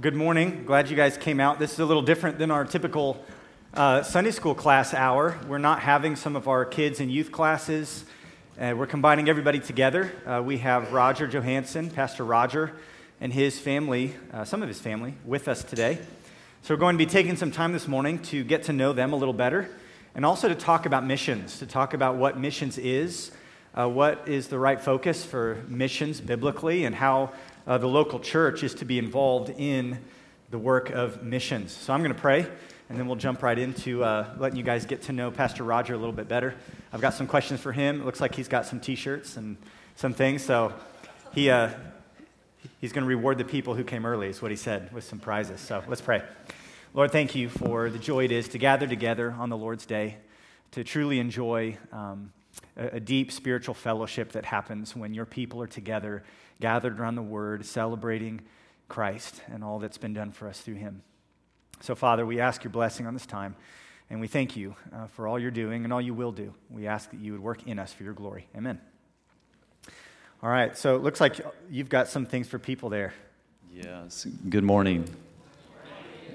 Good morning. Glad you guys came out. This is a little different than our typical uh, Sunday school class hour. We're not having some of our kids and youth classes. Uh, we're combining everybody together. Uh, we have Roger Johansen, Pastor Roger, and his family, uh, some of his family, with us today. So we're going to be taking some time this morning to get to know them a little better and also to talk about missions, to talk about what missions is, uh, what is the right focus for missions biblically, and how uh, the local church is to be involved in the work of missions. So I'm going to pray, and then we'll jump right into uh, letting you guys get to know Pastor Roger a little bit better. I've got some questions for him. It looks like he's got some t shirts and some things. So he, uh, he's going to reward the people who came early, is what he said, with some prizes. So let's pray. Lord, thank you for the joy it is to gather together on the Lord's day, to truly enjoy um, a, a deep spiritual fellowship that happens when your people are together gathered around the word, celebrating Christ and all that's been done for us through him. So, Father, we ask your blessing on this time, and we thank you uh, for all you're doing and all you will do. We ask that you would work in us for your glory. Amen. All right, so it looks like you've got some things for people there. Yes. Good morning.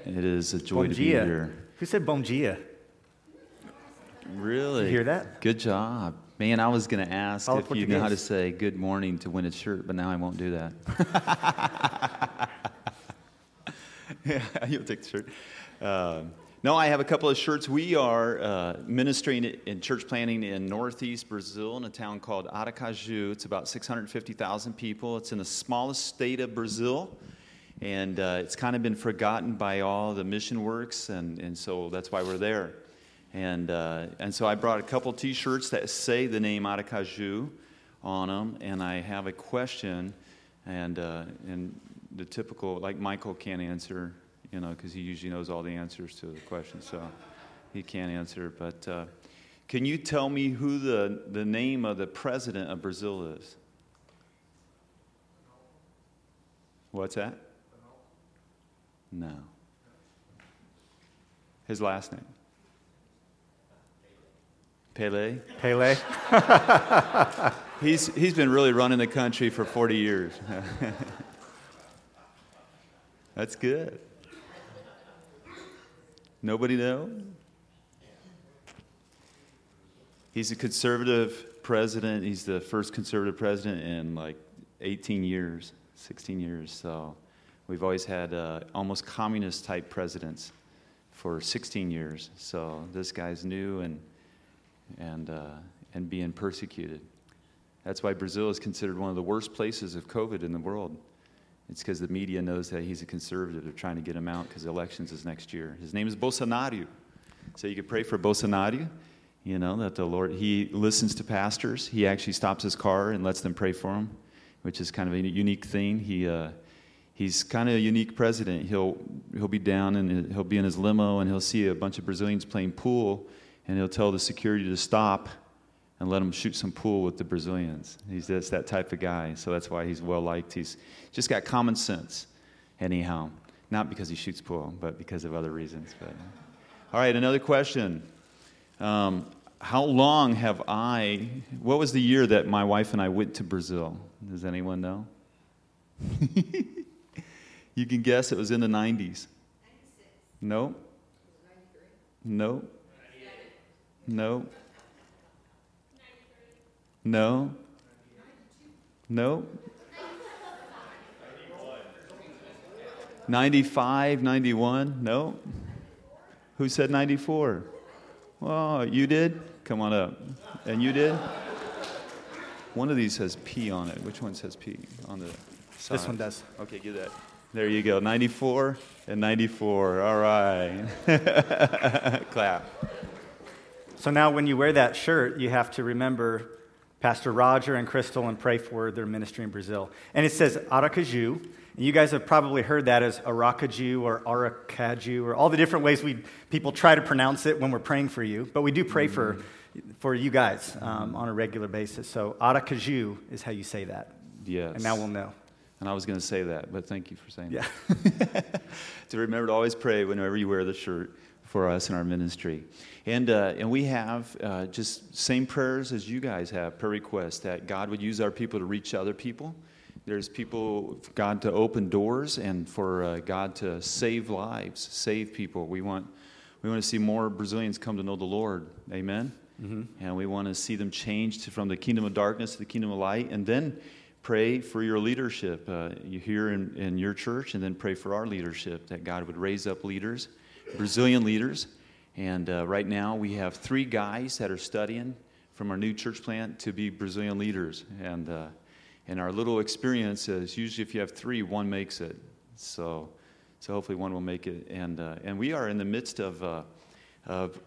It is a joy to be here. Who said bom dia? Really? You hear that? Good job. Man, I was going to ask Fala if you know how to say good morning to win a shirt, but now I won't do that. yeah, you'll take the shirt. Um no, I have a couple of shirts. We are uh, ministering in church planting in northeast Brazil in a town called Aracaju. It's about 650,000 people. It's in the smallest state of Brazil. And uh, it's kind of been forgotten by all the mission works, and, and so that's why we're there. And, uh, and so I brought a couple t shirts that say the name Aracaju on them, and I have a question, and, uh, and the typical, like Michael can't answer, you know, because he usually knows all the answers to the question, so he can't answer. But uh, can you tell me who the, the name of the president of Brazil is? What's that? No. His last name? Pele? Pele? He's, he's been really running the country for 40 years. That's good. Nobody know? He's a conservative president. He's the first conservative president in like 18 years, 16 years. So we've always had uh, almost communist type presidents for 16 years. So this guy's new and, and, uh, and being persecuted. That's why Brazil is considered one of the worst places of COVID in the world. It's because the media knows that he's a conservative. They're trying to get him out because elections is next year. His name is Bolsonaro. So you could pray for Bolsonaro, you know, that the Lord, he listens to pastors. He actually stops his car and lets them pray for him, which is kind of a unique thing. He, uh, he's kind of a unique president. He'll, he'll be down and he'll be in his limo and he'll see a bunch of Brazilians playing pool and he'll tell the security to stop and let him shoot some pool with the Brazilians. He's just that type of guy, so that's why he's well liked. He's just got common sense, anyhow. Not because he shoots pool, but because of other reasons. But all right, another question. Um, how long have I? What was the year that my wife and I went to Brazil? Does anyone know? you can guess. It was in the '90s. No. No. No. No. No. 95, 91? No. Who said 94? Oh, you did? Come on up. And you did? One of these has P on it. Which one says P on the side? This one does. Okay, give that. There you go. 94 and 94. All right. Clap. So now, when you wear that shirt, you have to remember Pastor Roger and Crystal and pray for their ministry in Brazil. And it says Aracaju. And you guys have probably heard that as Aracaju or Aracaju or all the different ways we people try to pronounce it when we're praying for you. But we do pray for, for you guys um, on a regular basis. So Aracaju is how you say that. Yes. And now we'll know. And I was going to say that, but thank you for saying Yeah. that. to remember to always pray whenever you wear the shirt for us in our ministry. And, uh, and we have uh, just same prayers as you guys have, prayer requests that God would use our people to reach other people, There's people, for God to open doors and for uh, God to save lives, save people. We want, we want to see more Brazilians come to know the Lord. Amen? Mm-hmm. And we want to see them changed from the kingdom of darkness to the kingdom of light. And then pray for your leadership uh, here in, in your church, and then pray for our leadership that God would raise up leaders, Brazilian leaders. And uh, right now we have three guys that are studying from our new church plant to be Brazilian leaders. And uh, and our little experience is usually if you have three, one makes it. So, so hopefully one will make it. And, uh, and we are in the midst of, uh, of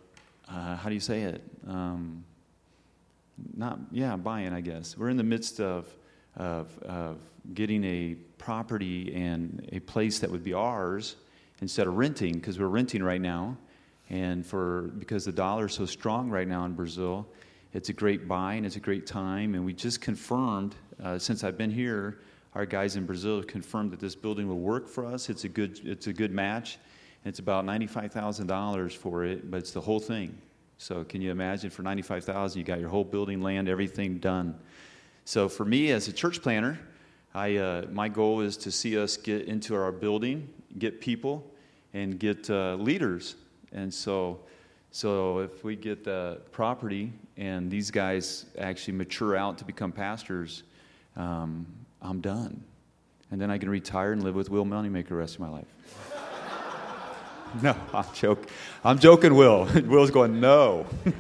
uh, how do you say it? Um, not, yeah, buying, I guess. We're in the midst of, of, of getting a property and a place that would be ours instead of renting, because we're renting right now. And for, because the dollar is so strong right now in Brazil, it's a great buy and it's a great time. And we just confirmed, uh, since I've been here, our guys in Brazil have confirmed that this building will work for us. It's a good, it's a good match. It's about $95,000 for it, but it's the whole thing. So can you imagine for 95,000 you got your whole building, land, everything done. So for me as a church planner, I, uh, my goal is to see us get into our building, get people, and get uh, leaders. And so so if we get the property and these guys actually mature out to become pastors, um, I'm done. And then I can retire and live with Will Moneymaker the rest of my life. no, I'm joking. I'm joking, Will. Will's going, no.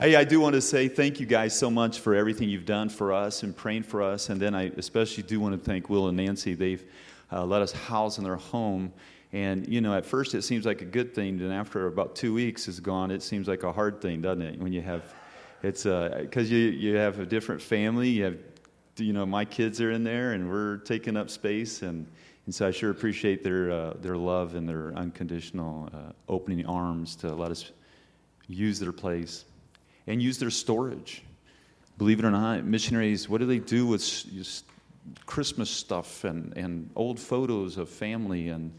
hey, I do want to say thank you guys so much for everything you've done for us and praying for us. And then I especially do want to thank Will and Nancy. They've uh, let us house in their home and, you know, at first it seems like a good thing, and after about two weeks is gone, it seems like a hard thing, doesn't it? When you have, it's because uh, you, you have a different family, you have, you know, my kids are in there, and we're taking up space, and, and so I sure appreciate their, uh, their love and their unconditional uh, opening arms to let us use their place and use their storage. Believe it or not, missionaries, what do they do with Christmas stuff and, and old photos of family and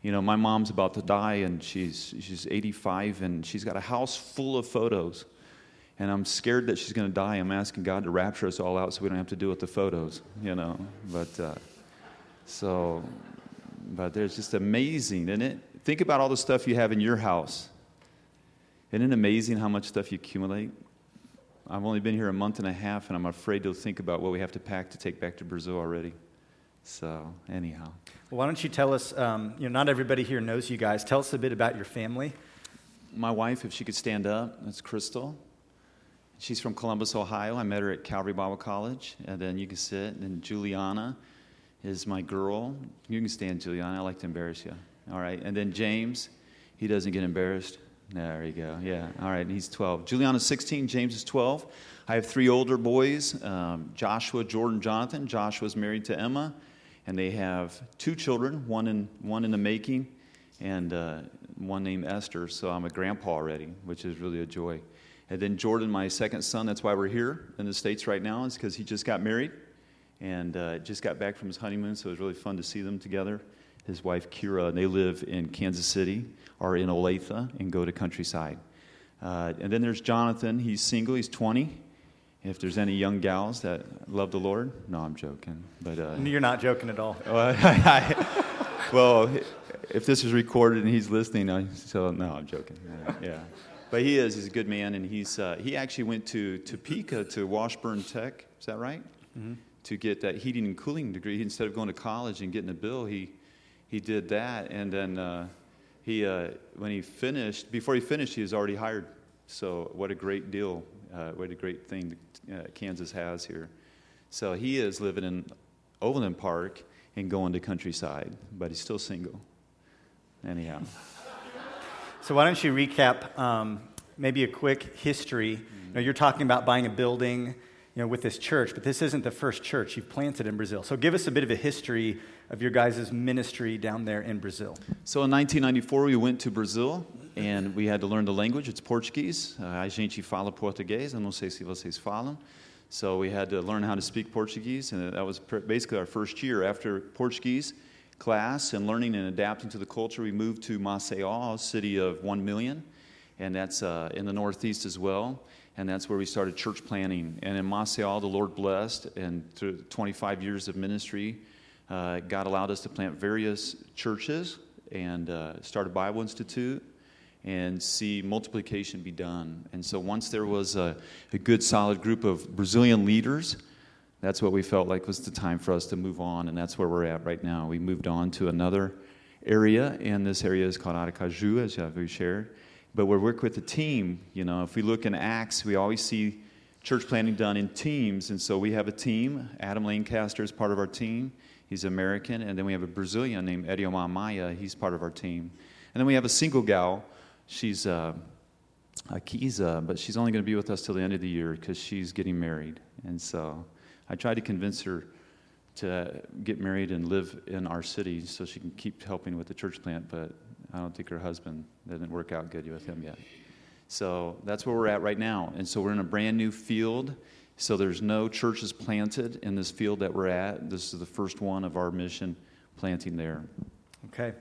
you know, my mom's about to die and she's, she's 85 and she's got a house full of photos. And I'm scared that she's going to die. I'm asking God to rapture us all out so we don't have to deal with the photos, you know. But uh, so, but there's just amazing, isn't it? Think about all the stuff you have in your house. Isn't it amazing how much stuff you accumulate? I've only been here a month and a half, and I'm afraid to think about what we have to pack to take back to Brazil already. So, anyhow. Well, why don't you tell us? Um, you know, not everybody here knows you guys. Tell us a bit about your family. My wife, if she could stand up, that's Crystal. She's from Columbus, Ohio. I met her at Calvary Bible College. And then you can sit. And Juliana is my girl. You can stand, Juliana. I like to embarrass you. All right. And then James, he doesn't get embarrassed. There you go. Yeah. All right. He's 12. Juliana's 16. James is 12. I have three older boys um, Joshua, Jordan, Jonathan. Joshua's married to Emma and they have two children, one in, one in the making, and uh, one named Esther. So I'm a grandpa already, which is really a joy. And then Jordan, my second son, that's why we're here in the States right now, is because he just got married and uh, just got back from his honeymoon, so it was really fun to see them together. His wife, Kira, and they live in Kansas City or in Olathe and go to countryside. Uh, and then there's Jonathan. He's single, he's 20 if there's any young gals that love the Lord, no, I'm joking. But uh, you're not joking at all. well, if this is recorded and he's listening, I, so no, I'm joking. Yeah, yeah. but he is. He's a good man, and he's uh, he actually went to Topeka to Washburn Tech. Is that right? Mm-hmm. To get that heating and cooling degree instead of going to college and getting a bill, he he did that, and then uh, he uh, when he finished, before he finished, he was already hired. So what a great deal! Uh, what a great thing uh, Kansas has here. So he is living in Overland Park and going to countryside, but he's still single. Anyhow. So why don't you recap um, maybe a quick history? You know, you're talking about buying a building, you know, with this church, but this isn't the first church you've planted in Brazil. So give us a bit of a history of your guys' ministry down there in Brazil. So in 1994, we went to Brazil and we had to learn the language. It's Portuguese. Uh, a gente fala português. Eu não sei se vocês falam. So we had to learn how to speak Portuguese, and that was basically our first year. After Portuguese class and learning and adapting to the culture, we moved to Maceió, a city of one million, and that's uh, in the northeast as well. and that's where we started church planning. And in Maceió, the Lord blessed, and through 25 years of ministry, uh, God allowed us to plant various churches and uh, start a Bible Institute and see multiplication be done. And so once there was a, a good, solid group of Brazilian leaders, that's what we felt like was the time for us to move on, and that's where we're at right now. We moved on to another area, and this area is called Aracaju, as we shared. But we work with a team. You know, if we look in Acts, we always see church planting done in teams, and so we have a team. Adam Lancaster is part of our team. He's American, and then we have a Brazilian named Ediomar Maia. He's part of our team, and then we have a single gal. She's uh, Akiza, but she's only going to be with us till the end of the year because she's getting married, and so I tried to convince her to get married and live in our city so she can keep helping with the church plant, but I don't think her husband didn't work out good with him yet. So that's where we're at right now. And so we're in a brand new field. So there's no churches planted in this field that we're at. This is the first one of our mission planting there. Okay.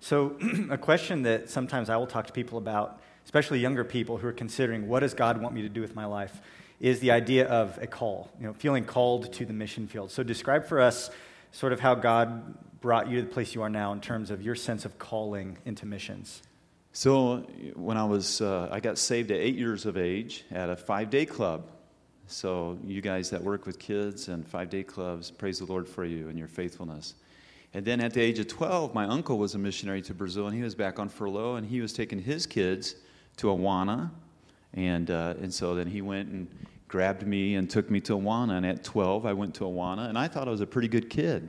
So a question that sometimes I will talk to people about, especially younger people who are considering what does God want me to do with my life? is the idea of a call, you know, feeling called to the mission field. So describe for us sort of how God brought you to the place you are now in terms of your sense of calling into missions. So when I was, uh, I got saved at eight years of age at a five-day club. So you guys that work with kids and five-day clubs, praise the Lord for you and your faithfulness. And then at the age of 12, my uncle was a missionary to Brazil, and he was back on furlough, and he was taking his kids to Awana, and, uh, and so then he went and grabbed me and took me to Awana. And at 12, I went to Awana, and I thought I was a pretty good kid.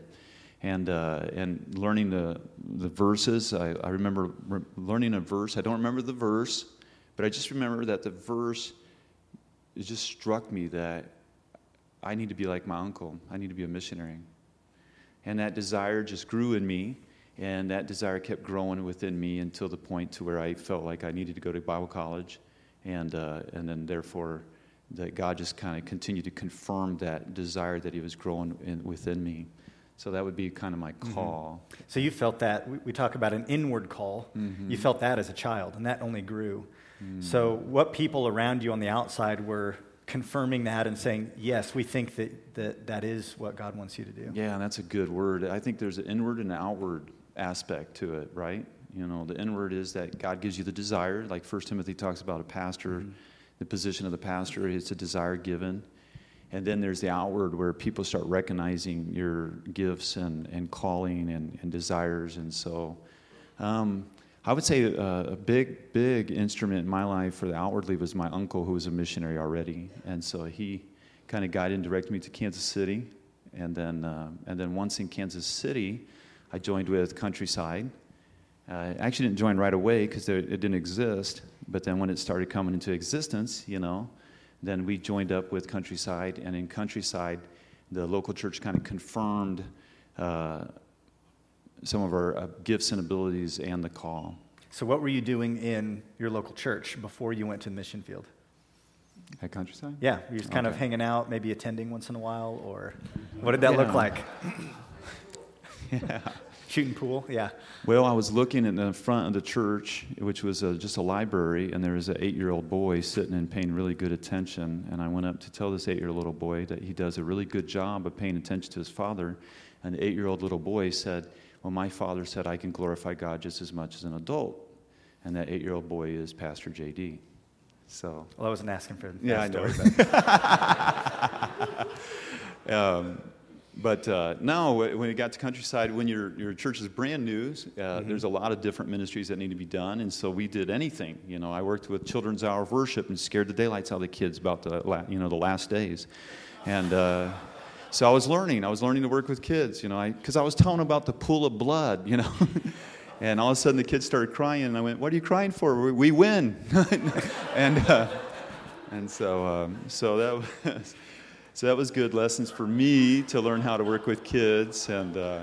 And, uh, and learning the, the verses, I, I remember re- learning a verse. I don't remember the verse, but I just remember that the verse, it just struck me that I need to be like my uncle. I need to be a missionary. And that desire just grew in me, and that desire kept growing within me until the point to where I felt like I needed to go to Bible college and, uh, and then therefore that God just kind of continued to confirm that desire that He was growing in, within me. So that would be kind of my mm-hmm. call. Mm-hmm. So you felt that we, we, talk about an inward call. Mm-hmm. You felt that as a child, and that only grew. So what people around you on the outside were confirming that and saying, yes, we think that, that that is what God wants you to do. Yeah, that's a good word. I think there's an inward and outward aspect to it, right? You know, the inward is that God gives you the desire, like First Timothy talks about a pastor, mm-hmm. the position of the pastor, it's a desire given. And then there's the outward where people start recognizing your gifts and, and calling and, and desires. And so um, I would say a, uh, a, big, big instrument in my life for the outwardly was my uncle, who was a missionary already. And so he kind of guided and directed me to Kansas City. And then, uh, and then once in Kansas City, I joined with Countryside. Uh, I actually didn't join right away because it didn't exist. But then when it started coming into existence, you know, then we joined up with Countryside. And in Countryside, the local church kind of confirmed uh, some of our uh, gifts and abilities and the call. So, what were you doing in your local church before you went to the mission field? At Countryside? Yeah, you're just kind okay. of hanging out, maybe attending once in a while, or what did that yeah. look like? yeah. Shooting pool, yeah. Well, I was looking in the front of the church, which was a, just a library, and there was an eight year old boy sitting and paying really good attention. And I went up to tell this eight year old little boy that he does a really good job of paying attention to his father. And the eight year old little boy said, Well, my father said I can glorify God just as much as an adult. And that eight year old boy is Pastor JD. So. Well, I wasn't asking for the yeah, I know. um, but uh, now, when you got to countryside, when your, your church is brand new, uh, mm-hmm. there's a lot of different ministries that need to be done. And so we did anything. You know, I worked with Children's Hour of Worship and scared the daylights out of the kids about the, you know, the last days. And uh, so I was learning. I was learning to work with kids, you know, because I, I was telling about the pool of blood, you know. and all of a sudden the kids started crying. And I went, What are you crying for? We, we win. and, uh, and so, um, so that was. So that was good lessons for me to learn how to work with kids. And, uh,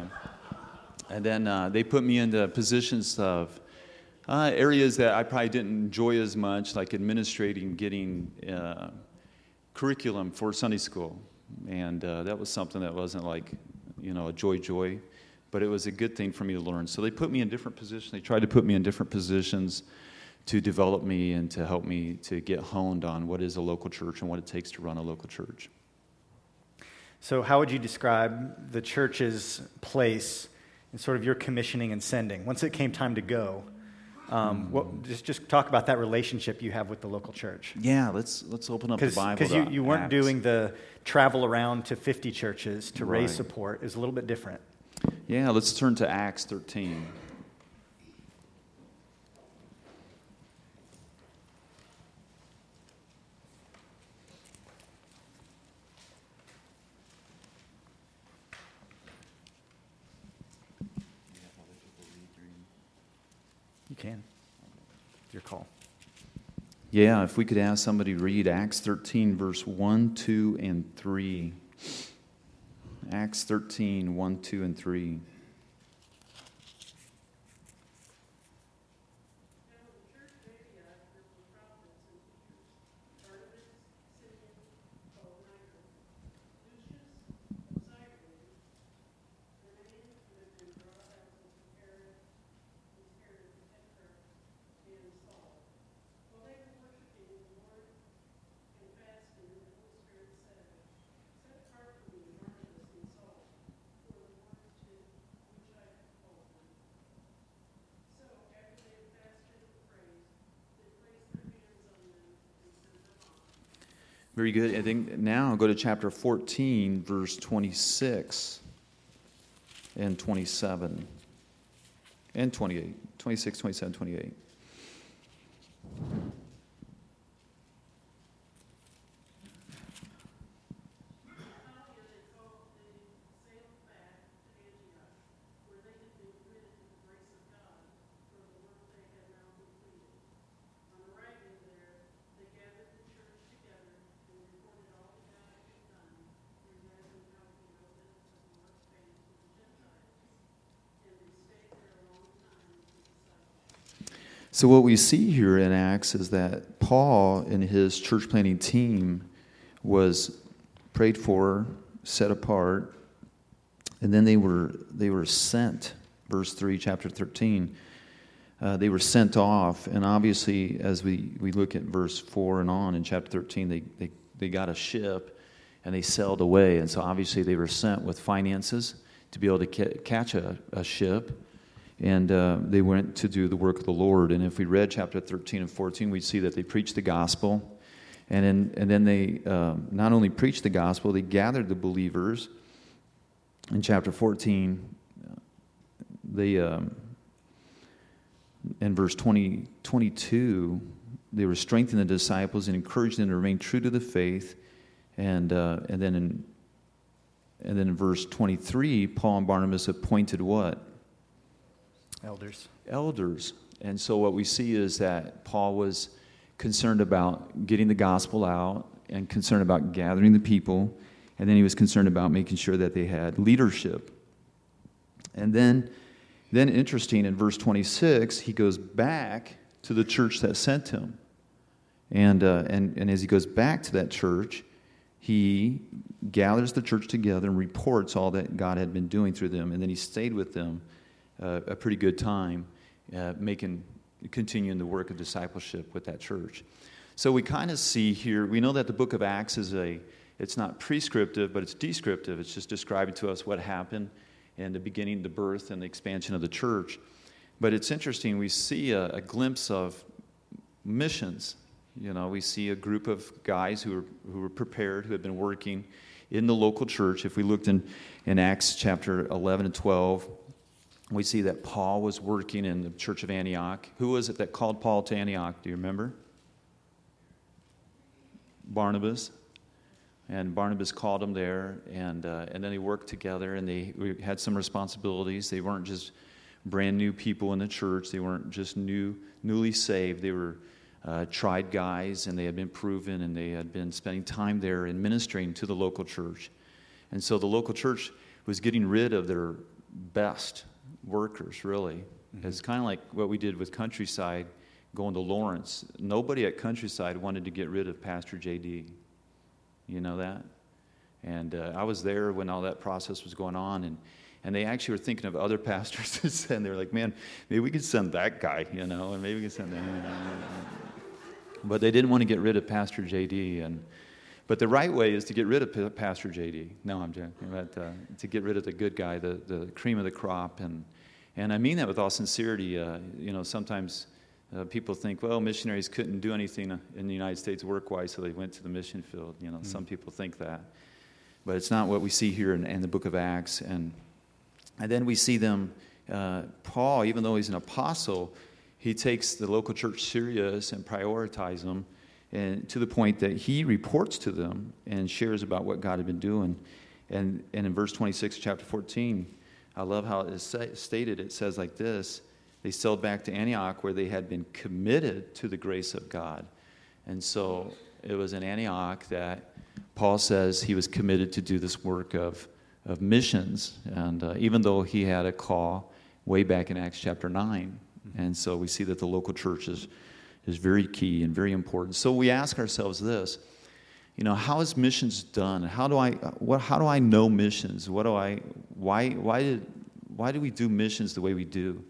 and then uh, they put me into positions of uh, areas that I probably didn't enjoy as much, like administrating, getting uh, curriculum for Sunday school. And uh, that was something that wasn't like, you know, a joy joy, but it was a good thing for me to learn. So they put me in different positions. They tried to put me in different positions to develop me and to help me to get honed on what is a local church and what it takes to run a local church. So, how would you describe the church's place in sort of your commissioning and sending? Once it came time to go, um, what, just just talk about that relationship you have with the local church. Yeah, let's let's open up the Bible. Because you, you weren't Acts. doing the travel around to 50 churches to raise support. Was a little bit different. Yeah, let's turn to Acts 13. You can. Your call. Yeah, if we could ask somebody read Acts 13, verse 1, 2, and 3. Acts 13, 1, 2, and 3. Very good. I think now go to chapter 14, verse 26 and 27 and 28. 26, 27, 28. So, what we see here in Acts is that Paul and his church planting team was prayed for, set apart, and then they were, they were sent. Verse 3, chapter 13. Uh, they were sent off, and obviously, as we, we look at verse 4 and on in chapter 13, they, they, they got a ship and they sailed away. And so, obviously, they were sent with finances to be able to ca- catch a, a ship and uh, they went to do the work of the Lord. And if we read chapter 13 and 14, we see that they preached the gospel. And then, and then they um, not only preached the gospel, they gathered the believers. In chapter 14, they, um, in verse 20, 22, they were strengthening the disciples and encouraging them to remain true to the faith. And, uh, and, then in, and then in verse 23, Paul and Barnabas appointed what? Elders. elders. And so what we see is that Paul was concerned about getting the gospel out and concerned about gathering the people. And then he was concerned about making sure that they had leadership. And then, then interesting, in verse 26, he goes back to the church that sent him. And, uh, and, and as he goes back to that church, he gathers the church together and reports all that God had been doing through them. And then he stayed with them uh, a pretty good time uh, making continuing the work of discipleship with that church. So we kind of see here we know that the book of acts is a it's not prescriptive but it's descriptive. It's just describing to us what happened in the beginning the birth and the expansion of the church. But it's interesting we see a, a glimpse of missions. You know we see a group of guys who are who were prepared who had been working in the local church. If we looked in in acts chapter 11 and 12 we see that Paul was working in the church of Antioch. Who was it that called Paul to Antioch? Do you remember? Barnabas. And Barnabas called him there, and, uh, and then they worked together, and they had some responsibilities. They weren't just brand new people in the church, they weren't just new, newly saved. They were uh, tried guys, and they had been proven, and they had been spending time there and ministering to the local church. And so the local church was getting rid of their best workers, really. Mm-hmm. It's kind of like what we did with Countryside going to Lawrence. Nobody at Countryside wanted to get rid of Pastor JD. You know that? And uh, I was there when all that process was going on. And, And they actually were thinking of other pastors to send. They were like, man, maybe we could send that guy, you know, and maybe we could send that. But they didn't want to get rid of Pastor JD. And, but the right way is to get rid of Pastor JD. No, I'm joking. But uh, to get rid of the good guy, the, the cream of the crop. And, and I mean that with all sincerity. Uh, you know, sometimes uh, people think, well, missionaries couldn't do anything in the United States work wise, so they went to the mission field. You know, mm-hmm. some people think that. But it's not what we see here in, in the book of Acts. And, and then we see them, uh, Paul, even though he's an apostle, he takes the local church serious and prioritizes them and to the point that he reports to them and shares about what God had been doing. And, and in verse 26, chapter 14, I love how it is stated. It says like this They sailed back to Antioch where they had been committed to the grace of God. And so it was in Antioch that Paul says he was committed to do this work of, of missions. And uh, even though he had a call way back in Acts chapter 9, and so we see that the local church is, very key and very important. So we ask ourselves this you know, how is missions done? How do I, what, how do I know missions? What do I, why, why, did, why do we do missions the way we do?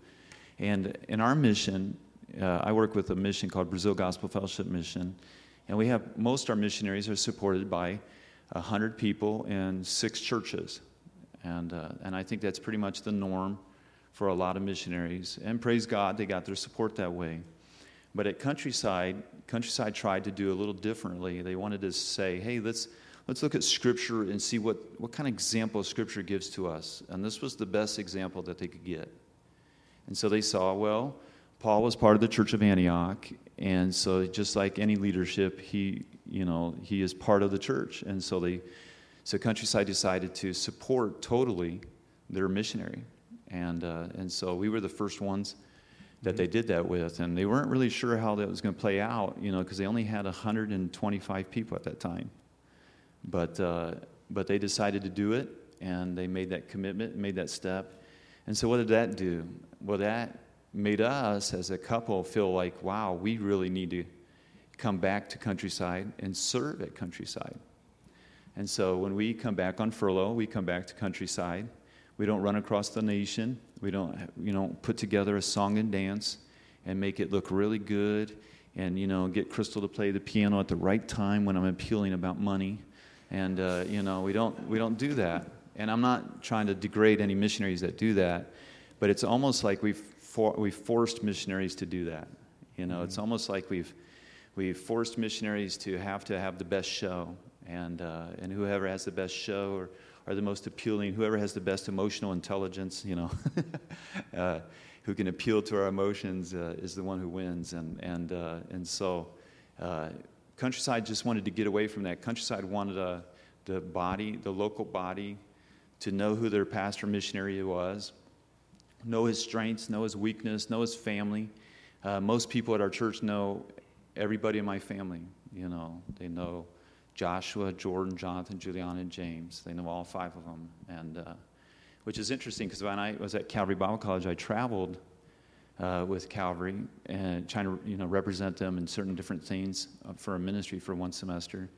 And in our mission, uh, I work with a mission called Brazil Gospel Fellowship Mission, and we have most of our missionaries are supported by 100 people in six churches. And, uh, and I think that's pretty much the norm for a lot of missionaries. And praise God, they got their support that way. But at Countryside, Countryside tried to do a little differently. They wanted to say, hey, let's, let's look at Scripture and see what, what kind of example Scripture gives to us. And this was the best example that they could get. And so they saw, well, Paul was part of the church of Antioch, and so just like any leadership, he, you know, he is part of the church. And so they, so Countryside decided to support totally their missionary. And, uh, and so we were the first ones that they did that with. And they weren't really sure how that was going to play out, you know, because they only had 125 people at that time. But, uh, but they decided to do it, and they made that commitment, made that step. And so what did that do? Well, that made us as a couple feel like, wow, we really need to come back to Countryside and serve at Countryside. And so when we come back on furlough, we come back to Countryside we don't run across the nation. We don't, you know, put together a song and dance and make it look really good and, you know, get Crystal to play the piano at the right time when I'm appealing about money. And, uh, you know, we don't, we don't do that. And I'm not trying to degrade any missionaries that do that, but it's almost like we've, for, we've forced missionaries to do that. You know, mm-hmm. it's almost like we've, we've forced missionaries to have to have the best show. And, uh, and whoever has the best show or, are the most appealing. Whoever has the best emotional intelligence, you know, uh, who can appeal to our emotions uh, is the one who wins. And, and, uh, and so uh, Countryside just wanted to get away from that. Countryside wanted uh, the body, the local body, to know who their pastor missionary was, know his strengths, know his weakness, know his family. Uh, most people at our church know everybody in my family. You know, they know Joshua, Jordan, Jonathan, Juliana, and James. They know all five of them. And, uh, which is interesting because when I was at Calvary Bible College, I traveled uh, with Calvary and trying to you know, represent them in certain different things uh, for a ministry for one semester.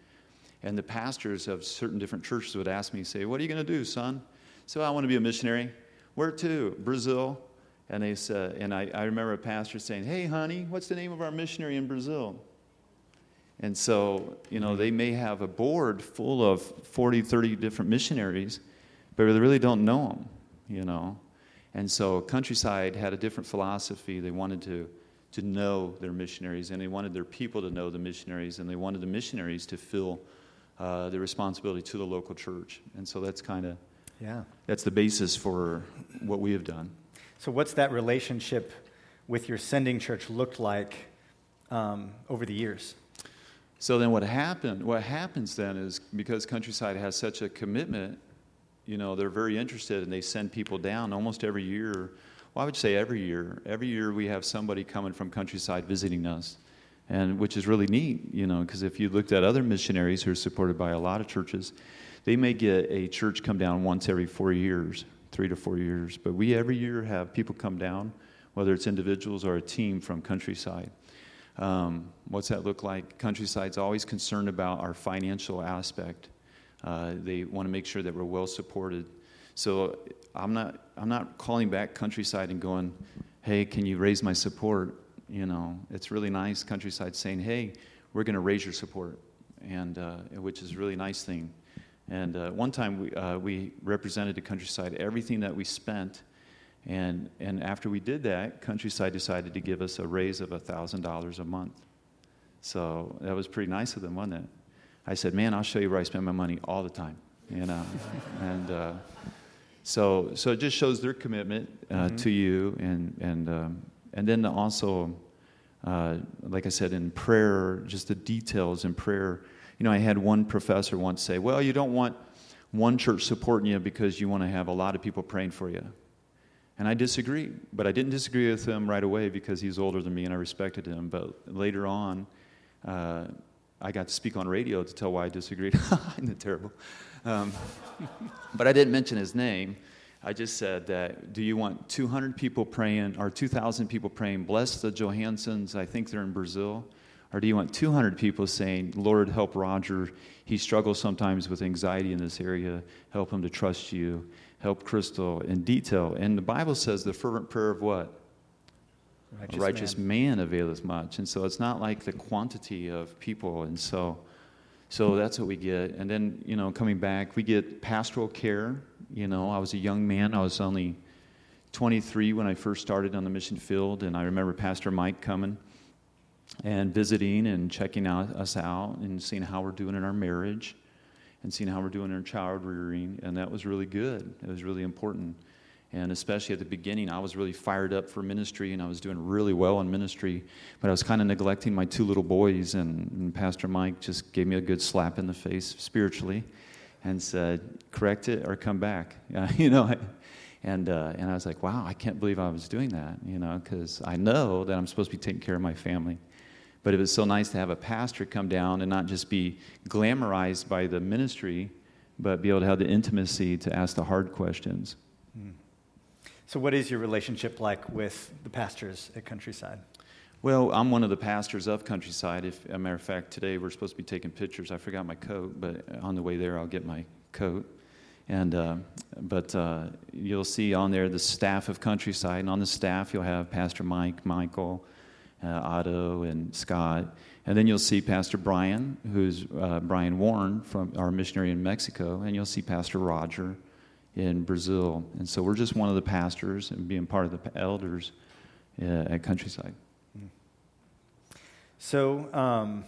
And the pastors of certain different churches would ask me, say, What are you going to do, son? So I want to be a missionary. Where to? Brazil. And they said, and I, I remember a pastor saying, Hey, honey, what's the name of our missionary in Brazil? And so, you know, they may have a board full of 40, 30 different missionaries, but they really don't know them, you know. And so, Countryside had a different philosophy. They wanted to, to know their missionaries, and they wanted their people to know the missionaries, and they wanted the missionaries to feel uh, the responsibility to the local church. And so, that's kind of yeah, that's the basis for what we have done. So, what's that relationship with your sending church looked like um, over the years? So then what happened what happens then is because Countryside has such a commitment, you know, they're very interested and they send people down almost every year. Well, I would say every year. Every year we have somebody coming from Countryside visiting us. And which is really neat, you know, because if you looked at other missionaries who are supported by a lot of churches, they may get a church come down once every four years, three to four years. But we every year have people come down, whether it's individuals or a team from Countryside. Um, what's that look like? Countryside's always concerned about our financial aspect. Uh, they want to make sure that we're well supported. So I'm not, I'm not calling back Countryside and going, hey, can you raise my support? You know, it's really nice, Countryside saying, hey, we're going to raise your support, and uh, which is a really nice thing. And uh, one time we, uh, we represented to Countryside everything that we spent. And, and after we did that, Countryside decided to give us a raise of $1,000 a month. So that was pretty nice of them, wasn't it? I said, man, I'll show you where I spend my money all the time, you know. and uh, so, so it just shows their commitment uh, mm-hmm. to you. And, and, um, and then also, uh, like I said, in prayer, just the details in prayer you know, I had one professor once say, Well, you don't want one church supporting you because you want to have a lot of people praying for you. And I disagree, but I didn't disagree with him right away because he's older than me and I respected him. But later on, uh, I got to speak on radio to tell why I disagreed. Isn't it terrible? Um, but I didn't mention his name. I just said that, do you want 200 people praying or 2,000 people praying, bless the Johansens, I think they're in Brazil, or do you want 200 people saying, Lord, help Roger? He struggles sometimes with anxiety in this area. Help him to trust you. Help Crystal in detail. And the Bible says the fervent prayer of what? Righteous, A righteous man. man availeth much. And so it's not like the quantity of people. And so, so that's what we get. And then, you know, coming back, we get pastoral care. You know, I was a young man. I was only 23 when I first started on the mission field. And I remember Pastor Mike coming and visiting and checking out, us out and seeing how we're doing in our marriage and seeing how we're doing in our child rearing. And that was really good. It was really important. And especially at the beginning, I was really fired up for ministry and I was doing really well in ministry, but I was kind of neglecting my two little boys. And, and Pastor Mike just gave me a good slap in the face spiritually and said, correct it or come back. you know, and, uh, and I was like, wow, I can't believe I was doing that, you know, because I know that I'm supposed to be taking care of my family. But it was so nice to have a pastor come down and not just be glamorized by the ministry, but be able to have the intimacy to ask the hard questions. So, what is your relationship like with the pastors at Countryside? Well, I'm one of the pastors of Countryside. If, a matter of fact, today we're supposed to be taking pictures. I forgot my coat, but on the way there, I'll get my coat. And uh, but uh, you'll see on there the staff of Countryside, and on the staff you'll have Pastor Mike, Michael, uh, Otto and Scott. And then you'll see Pastor Brian, who's uh, Brian Warren from our missionary in Mexico, and you'll see Pastor Roger in Brazil. And so we're just one of the pastors and being part of the elders uh, at Countryside. So, um,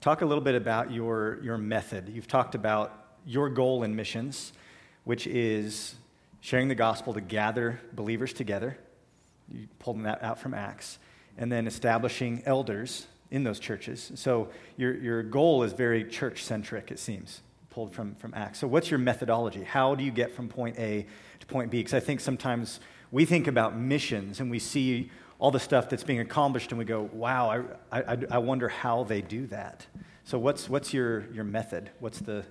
talk a little bit about your, your method. You've talked about your goal in missions, which is sharing the gospel to gather believers together you pulled that out from Acts. And then establishing elders in those churches. So your, your goal is very church centric, it seems, pulled from, from Acts. So, what's your methodology? How do you get from point A to point B? Because I think sometimes we think about missions and we see all the stuff that's being accomplished and we go, wow, I, I, I wonder how they do that. So, what's, what's your, your method? What's the,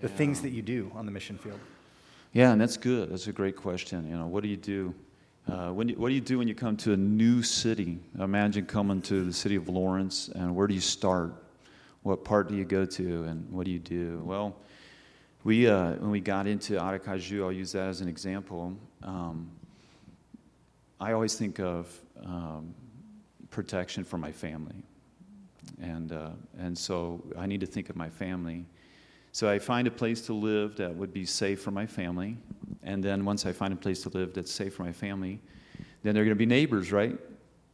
the yeah. things that you do on the mission field? Yeah, and that's good. That's a great question. You know, what do you do? Uh, when you, what do you do when you come to a new city? Imagine coming to the city of Lawrence, and where do you start? What part do you go to, and what do you do? Well, we uh, when we got into Aracaju, I'll use that as an example. Um, I always think of um, protection for my family, and uh, and so I need to think of my family. So I find a place to live that would be safe for my family. And then once I find a place to live that's safe for my family, then they're going to be neighbors, right?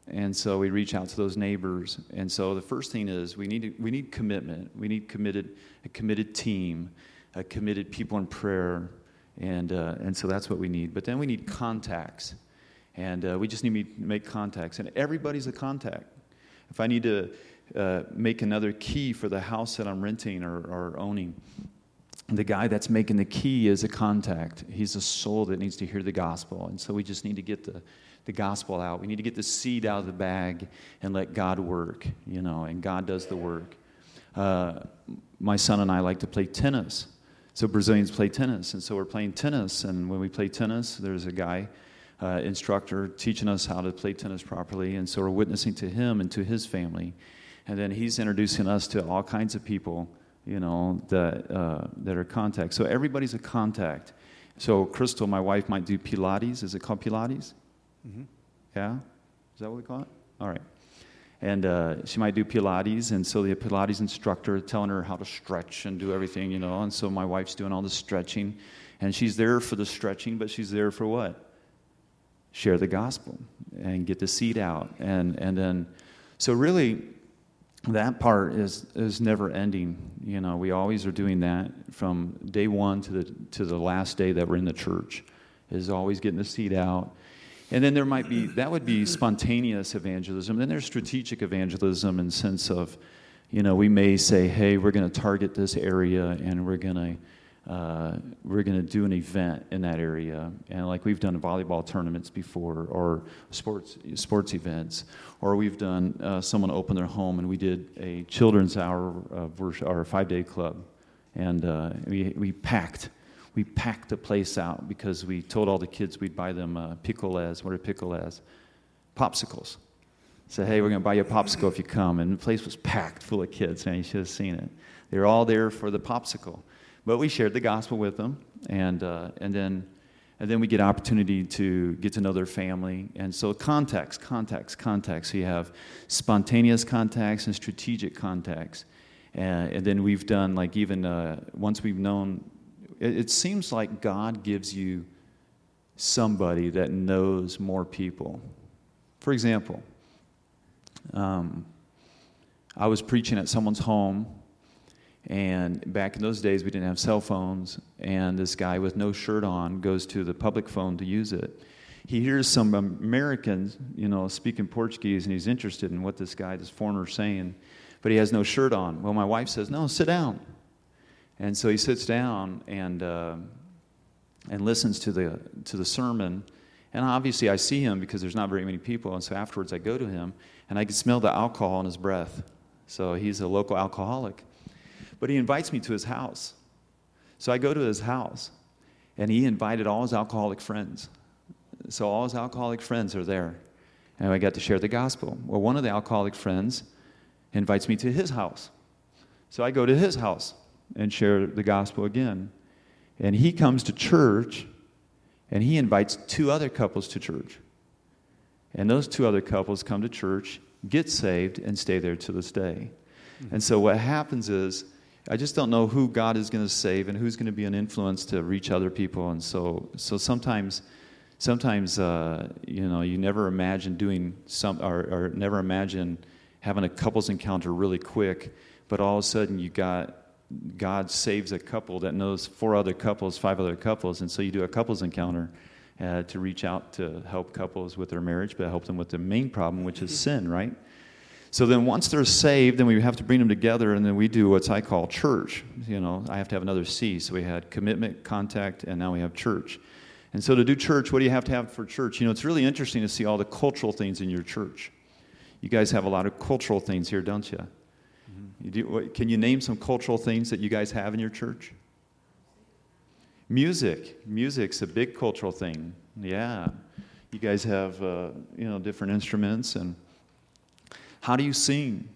And so we reach out to those neighbors. And so the first thing is we need, we need commitment. We need committed, a committed team, a committed people in prayer. And, uh, and so that's what we need. But then we need contacts. And uh, we just need to make contacts. And everybody's a contact. If I need to uh, make another key for the house that I'm renting or, or owning. The guy that's making the key is a contact. He's a soul that needs to hear the gospel. And so we just need to get the, the gospel out. We need to get the seed out of the bag and let God work, you know, and God does the work. Uh, my son and I like to play tennis. So Brazilians play tennis. And so we're playing tennis. And when we play tennis, there's a guy, uh, instructor, teaching us how to play tennis properly. And so we're witnessing to him and to his family. And then he's introducing us to all kinds of people, you know, that, uh, that are contacts. So everybody's a contact. So, Crystal, my wife, might do Pilates. Is it called Pilates? Mm-hmm. Yeah? Is that what we call it? All right. And uh, she might do Pilates, and so the Pilates instructor telling her how to stretch and do everything, you know. And so my wife's doing all the stretching, and she's there for the stretching, but she's there for what? Share the gospel and get the seed out, and and then, so really, that part is is never ending. You know, we always are doing that from day one to the to the last day that we're in the church, is always getting the seed out and then there might be, that would be spontaneous evangelism. Then there's strategic evangelism in sense of, you know, we may say, hey, we're going to target this area and we're going to, uh, we're going to do an event in that area. And like we've done volleyball tournaments before or sports, sports events. Or we've done, uh, someone opened their home and we did a children's hour, or a five-day club. And uh, we, we packed we packed the place out because we told all the kids we'd buy them uh. What are picolés? Popsicles. Said, hey, we're going to buy you a popsicle if you come. And the place was packed full of kids, and you should have seen it. They were all there for the popsicle. But we shared the gospel with them, and, uh, and, then, and then we get opportunity to get to know their family. And so context, context, context. So you have spontaneous contacts and strategic contacts. And, and then we've done, like, even uh, once we've known it, it seems like God gives you somebody that knows more people. For example, um, I was preaching at someone's home, and back in those days we didn't have cell phones, and this guy with no shirt on goes to the public phone to use it. He hears some Americans, you know, speaking Portuguese, and he's interested in what this guy, this foreigner, is saying, but he has no shirt on. Well, my wife says, "No, sit down." And so he sits down and, uh, and listens to the, to the sermon. And obviously, I see him because there's not very many people. And so afterwards, I go to him and I can smell the alcohol in his breath. So he's a local alcoholic. But he invites me to his house. So I go to his house and he invited all his alcoholic friends. So all his alcoholic friends are there. And I got to share the gospel. Well, one of the alcoholic friends invites me to his house. So I go to his house and share the gospel again. And he comes to church and he invites two other couples to church. And those two other couples come to church, get saved, and stay there to this day. And so what happens is, I just don't know who God is going to save and who's going to be an influence to reach other people. And so, so sometimes, sometimes uh, you know, you never imagine doing some, or, or never imagine having a couples encounter really quick, but all of a sudden you got God saves a couple that knows four other couples, five other couples, and so you do a couples encounter uh, to reach out to help couples with their marriage, but help them with the main problem, which is sin, right? So then once they're saved, then we have to bring them together, and then we do what I call church. You know, I have to have another C. So we had commitment, contact, and now we have church. And so to do church, what do you have to have for church? You know, it's really interesting to see all the cultural things in your church. You guys have a lot of cultural things here, don't you? You do, what, can you name some cultural things that you guys have in your church? Music. Music's a big cultural thing. Yeah. You guys have, uh, you know, different instruments. And how do you sing?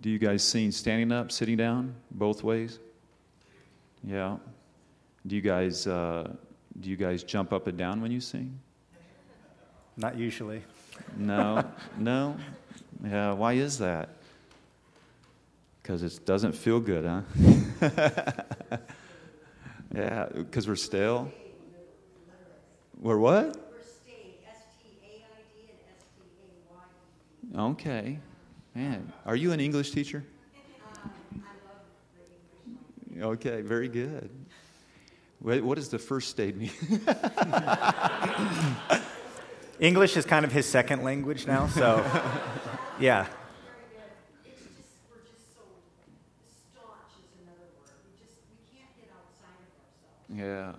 Do you guys sing standing up, sitting down, both ways? Yeah. Do you guys, uh, do you guys jump up and down when you sing? Not usually. No, no. Yeah, why is that? Because it doesn't feel good, huh? yeah, because we're stale. We're what? Okay. Man, are you an English teacher? Okay, very good. What does the first state mean? English is kind of his second language now, so yeah. Yeah.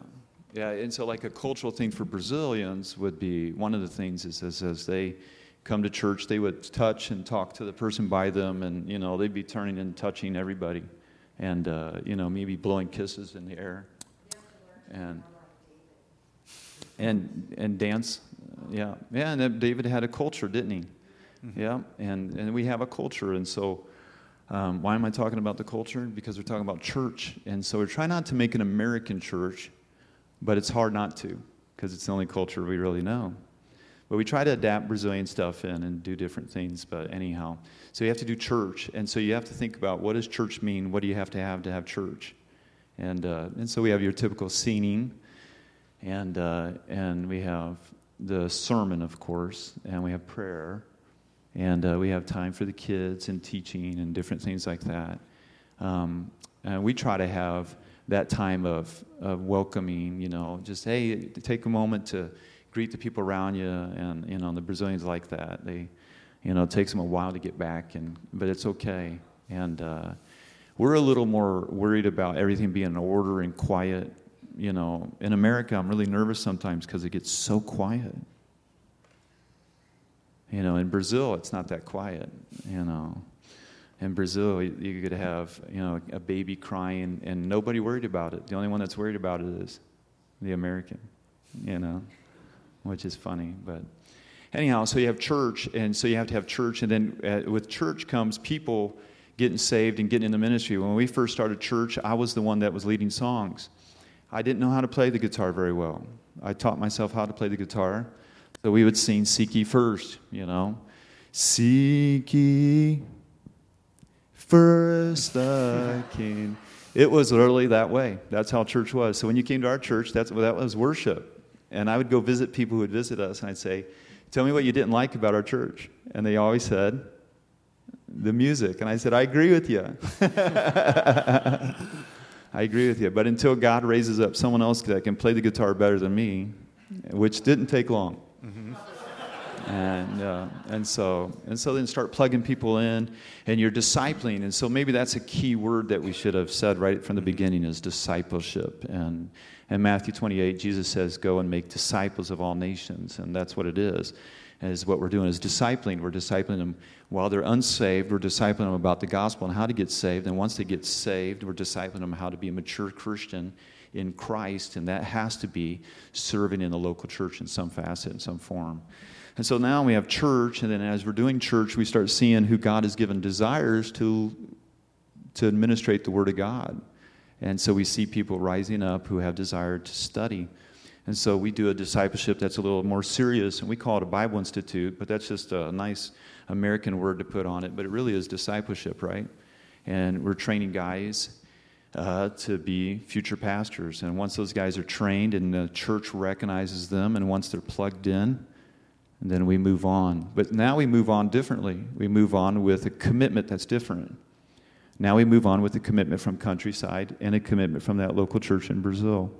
Yeah, and so like a cultural thing for Brazilians would be one of the things is, is as they come to church, they would touch and talk to the person by them, and you know they'd be turning and touching everybody, and uh, you know maybe blowing kisses in the air, and and and dance, yeah, yeah. And David had a culture, didn't he? Mm-hmm. Yeah, and and we have a culture, and so um, why am I talking about the culture? Because we're talking about church. And so we're trying not to make an American church, but it's hard not to because it's the only culture we really know. But we try to adapt Brazilian stuff in and do different things. But anyhow, so you have to do church, and so you have to think about what does church mean? What do you have to have to have church? And uh, and so we have your typical singing, and uh, and we have the sermon, of course, and we have prayer, and uh, we have time for the kids and teaching and different things like that. Um, and we try to have that time of, of welcoming, you know, just hey, take a moment to greet the people around you, and you know the Brazilians like that. They, you know, it takes them a while to get back, and but it's okay. And uh, we're a little more worried about everything being in order and quiet. You know, in America, I'm really nervous sometimes because it gets so quiet. You know, in Brazil, it's not that quiet. You know, in Brazil, you could have you know a baby crying and nobody worried about it. The only one that's worried about it is the American. You know which is funny. But anyhow, so you have church, and so you have to have church, and then uh, with church comes people getting saved and getting in the ministry. When we first started church, I was the one that was leading songs. I didn't know how to play the guitar very well. I taught myself how to play the guitar. So we would sing Seek Ye first, you know. Seek ye first the King. It was literally that way. That's how church was. So when you came to our church, that's, that was worship. And I would go visit people who would visit us, and I'd say, Tell me what you didn't like about our church. And they always said, The music. And I said, I agree with you. I agree with you. But until God raises up someone else that can play the guitar better than me, which didn't take long. Mm-hmm. And, uh, and so and so then start plugging people in and you're discipling and so maybe that's a key word that we should have said right from the beginning is discipleship and in Matthew 28, Jesus says, Go and make disciples of all nations. And that's what it is. Is what we're doing is discipling. We're discipling them while they're unsaved. We're discipling them about the gospel and how to get saved. And once they get saved, we're discipling them how to be a mature Christian in Christ. And that has to be serving in the local church in some facet, in some form. And so now we have church, and then as we're doing church, we start seeing who God has given desires to, to administrate the Word of God. And so we see people rising up who have desire to study. And so we do a discipleship that's a little more serious, and we call it a Bible Institute, but that's just a nice American word to put on it. But it really is discipleship, right? And we're training guys uh, to be future pastors. And once those guys are trained and the church recognizes them, and once they're plugged in, and then we move on. But now we move on differently. We move on with a commitment that's different. Now we move on with a commitment from Countryside and a commitment from that local church in Brazil.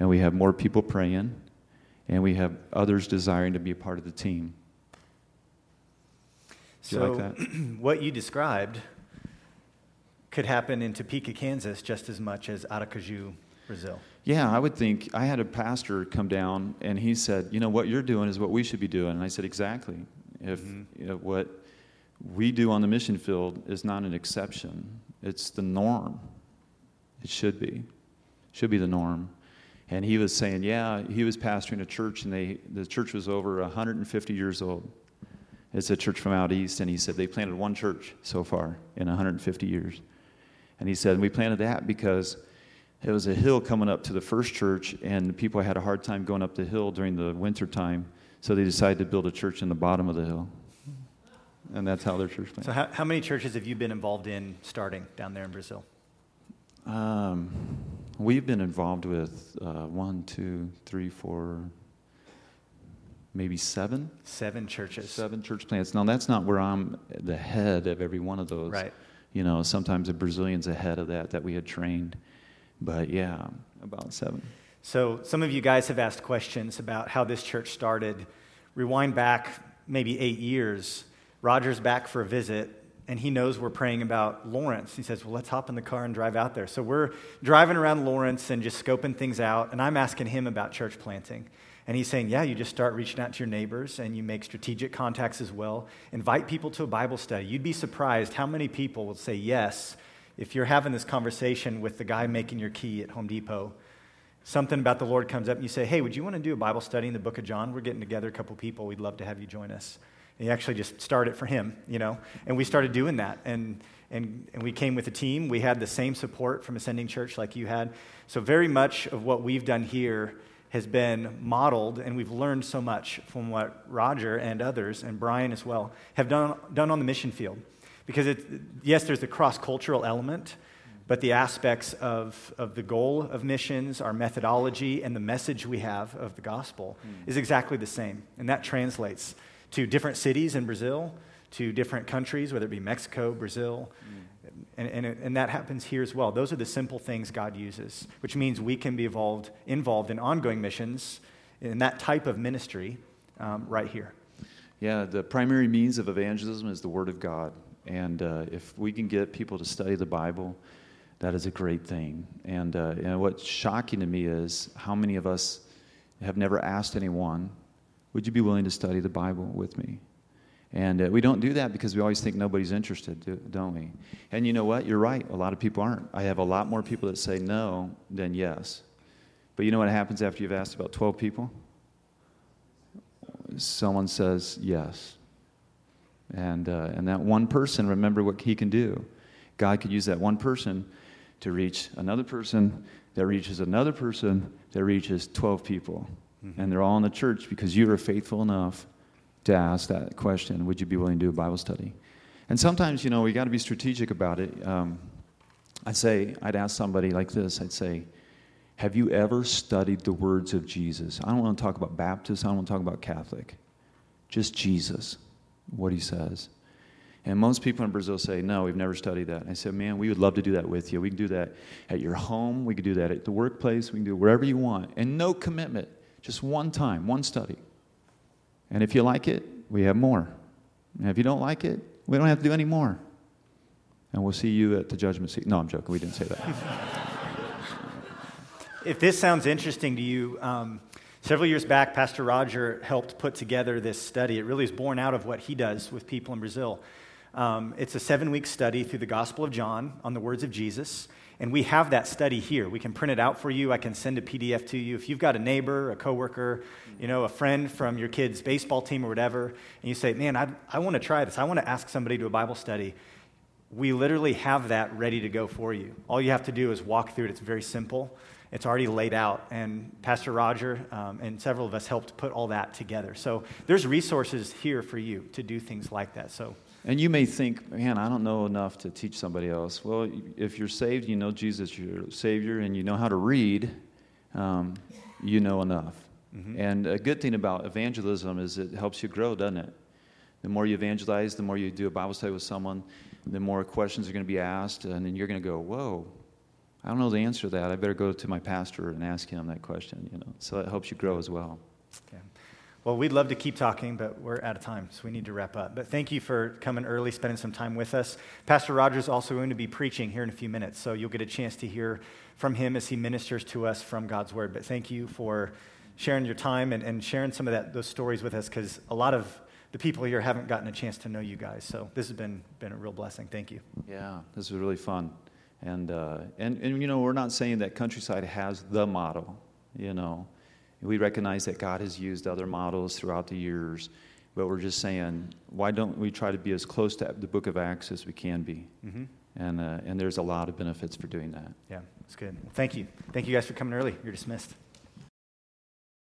And we have more people praying, and we have others desiring to be a part of the team. Do so, like what you described could happen in Topeka, Kansas, just as much as Aracaju, Brazil. Yeah, I would think. I had a pastor come down, and he said, "You know what you're doing is what we should be doing." And I said, "Exactly. If mm-hmm. you know, what we do on the mission field is not an exception, it's the norm. It should be. It should be the norm. And he was saying, yeah, he was pastoring a church, and they, the church was over 150 years old. It's a church from out east, and he said they planted one church so far in 150 years. And he said, we planted that because it was a hill coming up to the first church, and people had a hard time going up the hill during the winter time, so they decided to build a church in the bottom of the hill and that's how their church plants. So, how, how many churches have you been involved in starting down there in Brazil? Um, we've been involved with uh, one, two, three, four, maybe seven. Seven churches. Seven church plants. Now, that's not where I'm the head of every one of those. Right. You know, sometimes the Brazilians ahead of that that we had trained. But yeah, about seven. So, some of you guys have asked questions about how this church started. Rewind back maybe eight years Roger's back for a visit, and he knows we're praying about Lawrence. He says, Well, let's hop in the car and drive out there. So we're driving around Lawrence and just scoping things out, and I'm asking him about church planting. And he's saying, Yeah, you just start reaching out to your neighbors and you make strategic contacts as well. Invite people to a Bible study. You'd be surprised how many people will say yes if you're having this conversation with the guy making your key at Home Depot. Something about the Lord comes up and you say, Hey, would you want to do a Bible study in the book of John? We're getting together a couple people. We'd love to have you join us. He actually just started it for him, you know. And we started doing that. And, and, and we came with a team. We had the same support from Ascending Church like you had. So, very much of what we've done here has been modeled, and we've learned so much from what Roger and others, and Brian as well, have done, done on the mission field. Because, it, yes, there's the cross cultural element, but the aspects of, of the goal of missions, our methodology, and the message we have of the gospel mm. is exactly the same. And that translates to different cities in Brazil, to different countries, whether it be Mexico, Brazil, mm. and, and, and, that happens here as well. Those are the simple things God uses, which means we can be involved, involved in ongoing missions in that type of ministry um, right here. Yeah, the primary means of evangelism is the Word of God. And uh, if we can get people to study the Bible, that is a great thing. And, uh, and what's shocking to me is how many of us have never asked anyone, Would you be willing to study the Bible with me? And uh, we don't do that because we always think nobody's interested, don't we? And you know what? You're right. A lot of people aren't. I have a lot more people that say no than yes. But you know what happens after you've asked about 12 people? Someone says yes. And, uh, and that one person, remember what he can do. God could use that one person to reach another person that reaches another person that reaches 12 people. Mm-hmm. And they're all in the church because you were faithful enough to ask that question Would you be willing to do a Bible study? And sometimes, you know, we got to be strategic about it. Um, I'd say, I'd ask somebody like this I'd say, Have you ever studied the words of Jesus? I don't want to talk about Baptist, I don't want to talk about Catholic. Just Jesus, what he says. And most people in Brazil say, No, we've never studied that. And I said, Man, we would love to do that with you. We can do that at your home, we could do that at the workplace, we can do it wherever you want. And no commitment, just one time, one study. And if you like it, we have more. And if you don't like it, we don't have to do any more. And we'll see you at the judgment seat. No, I'm joking. We didn't say that. if this sounds interesting to you, um, Several years back, Pastor Roger helped put together this study. It really is born out of what he does with people in Brazil. Um, it's a seven week study through the Gospel of John on the words of Jesus. And we have that study here. We can print it out for you. I can send a PDF to you. If you've got a neighbor, a coworker, you know, a friend from your kid's baseball team or whatever, and you say, man, I, I want to try this. I want to ask somebody to a Bible study. We literally have that ready to go for you. All you have to do is walk through it. It's very simple. It's already laid out. And Pastor Roger um, and several of us helped put all that together. So there's resources here for you to do things like that. So and you may think, man, I don't know enough to teach somebody else. Well, if you're saved, you know Jesus, your Savior, and you know how to read, um, you know enough. Mm-hmm. And a good thing about evangelism is it helps you grow, doesn't it? The more you evangelize, the more you do a Bible study with someone, the more questions are going to be asked, and then you're going to go, whoa, I don't know the answer to that. I better go to my pastor and ask him that question, you know. So it helps you grow as well. Okay. Well, we'd love to keep talking, but we're out of time, so we need to wrap up. But thank you for coming early, spending some time with us. Pastor Rogers also going to be preaching here in a few minutes, so you'll get a chance to hear from him as he ministers to us from God's Word. But thank you for sharing your time and, and sharing some of that, those stories with us, because a lot of the people here haven't gotten a chance to know you guys. So this has been, been a real blessing. Thank you. Yeah, this was really fun. And, uh, and, and, you know, we're not saying that Countryside has the model, you know. We recognize that God has used other models throughout the years, but we're just saying, why don't we try to be as close to the book of Acts as we can be? Mm-hmm. And, uh, and there's a lot of benefits for doing that. Yeah, that's good. Thank you. Thank you guys for coming early. You're dismissed.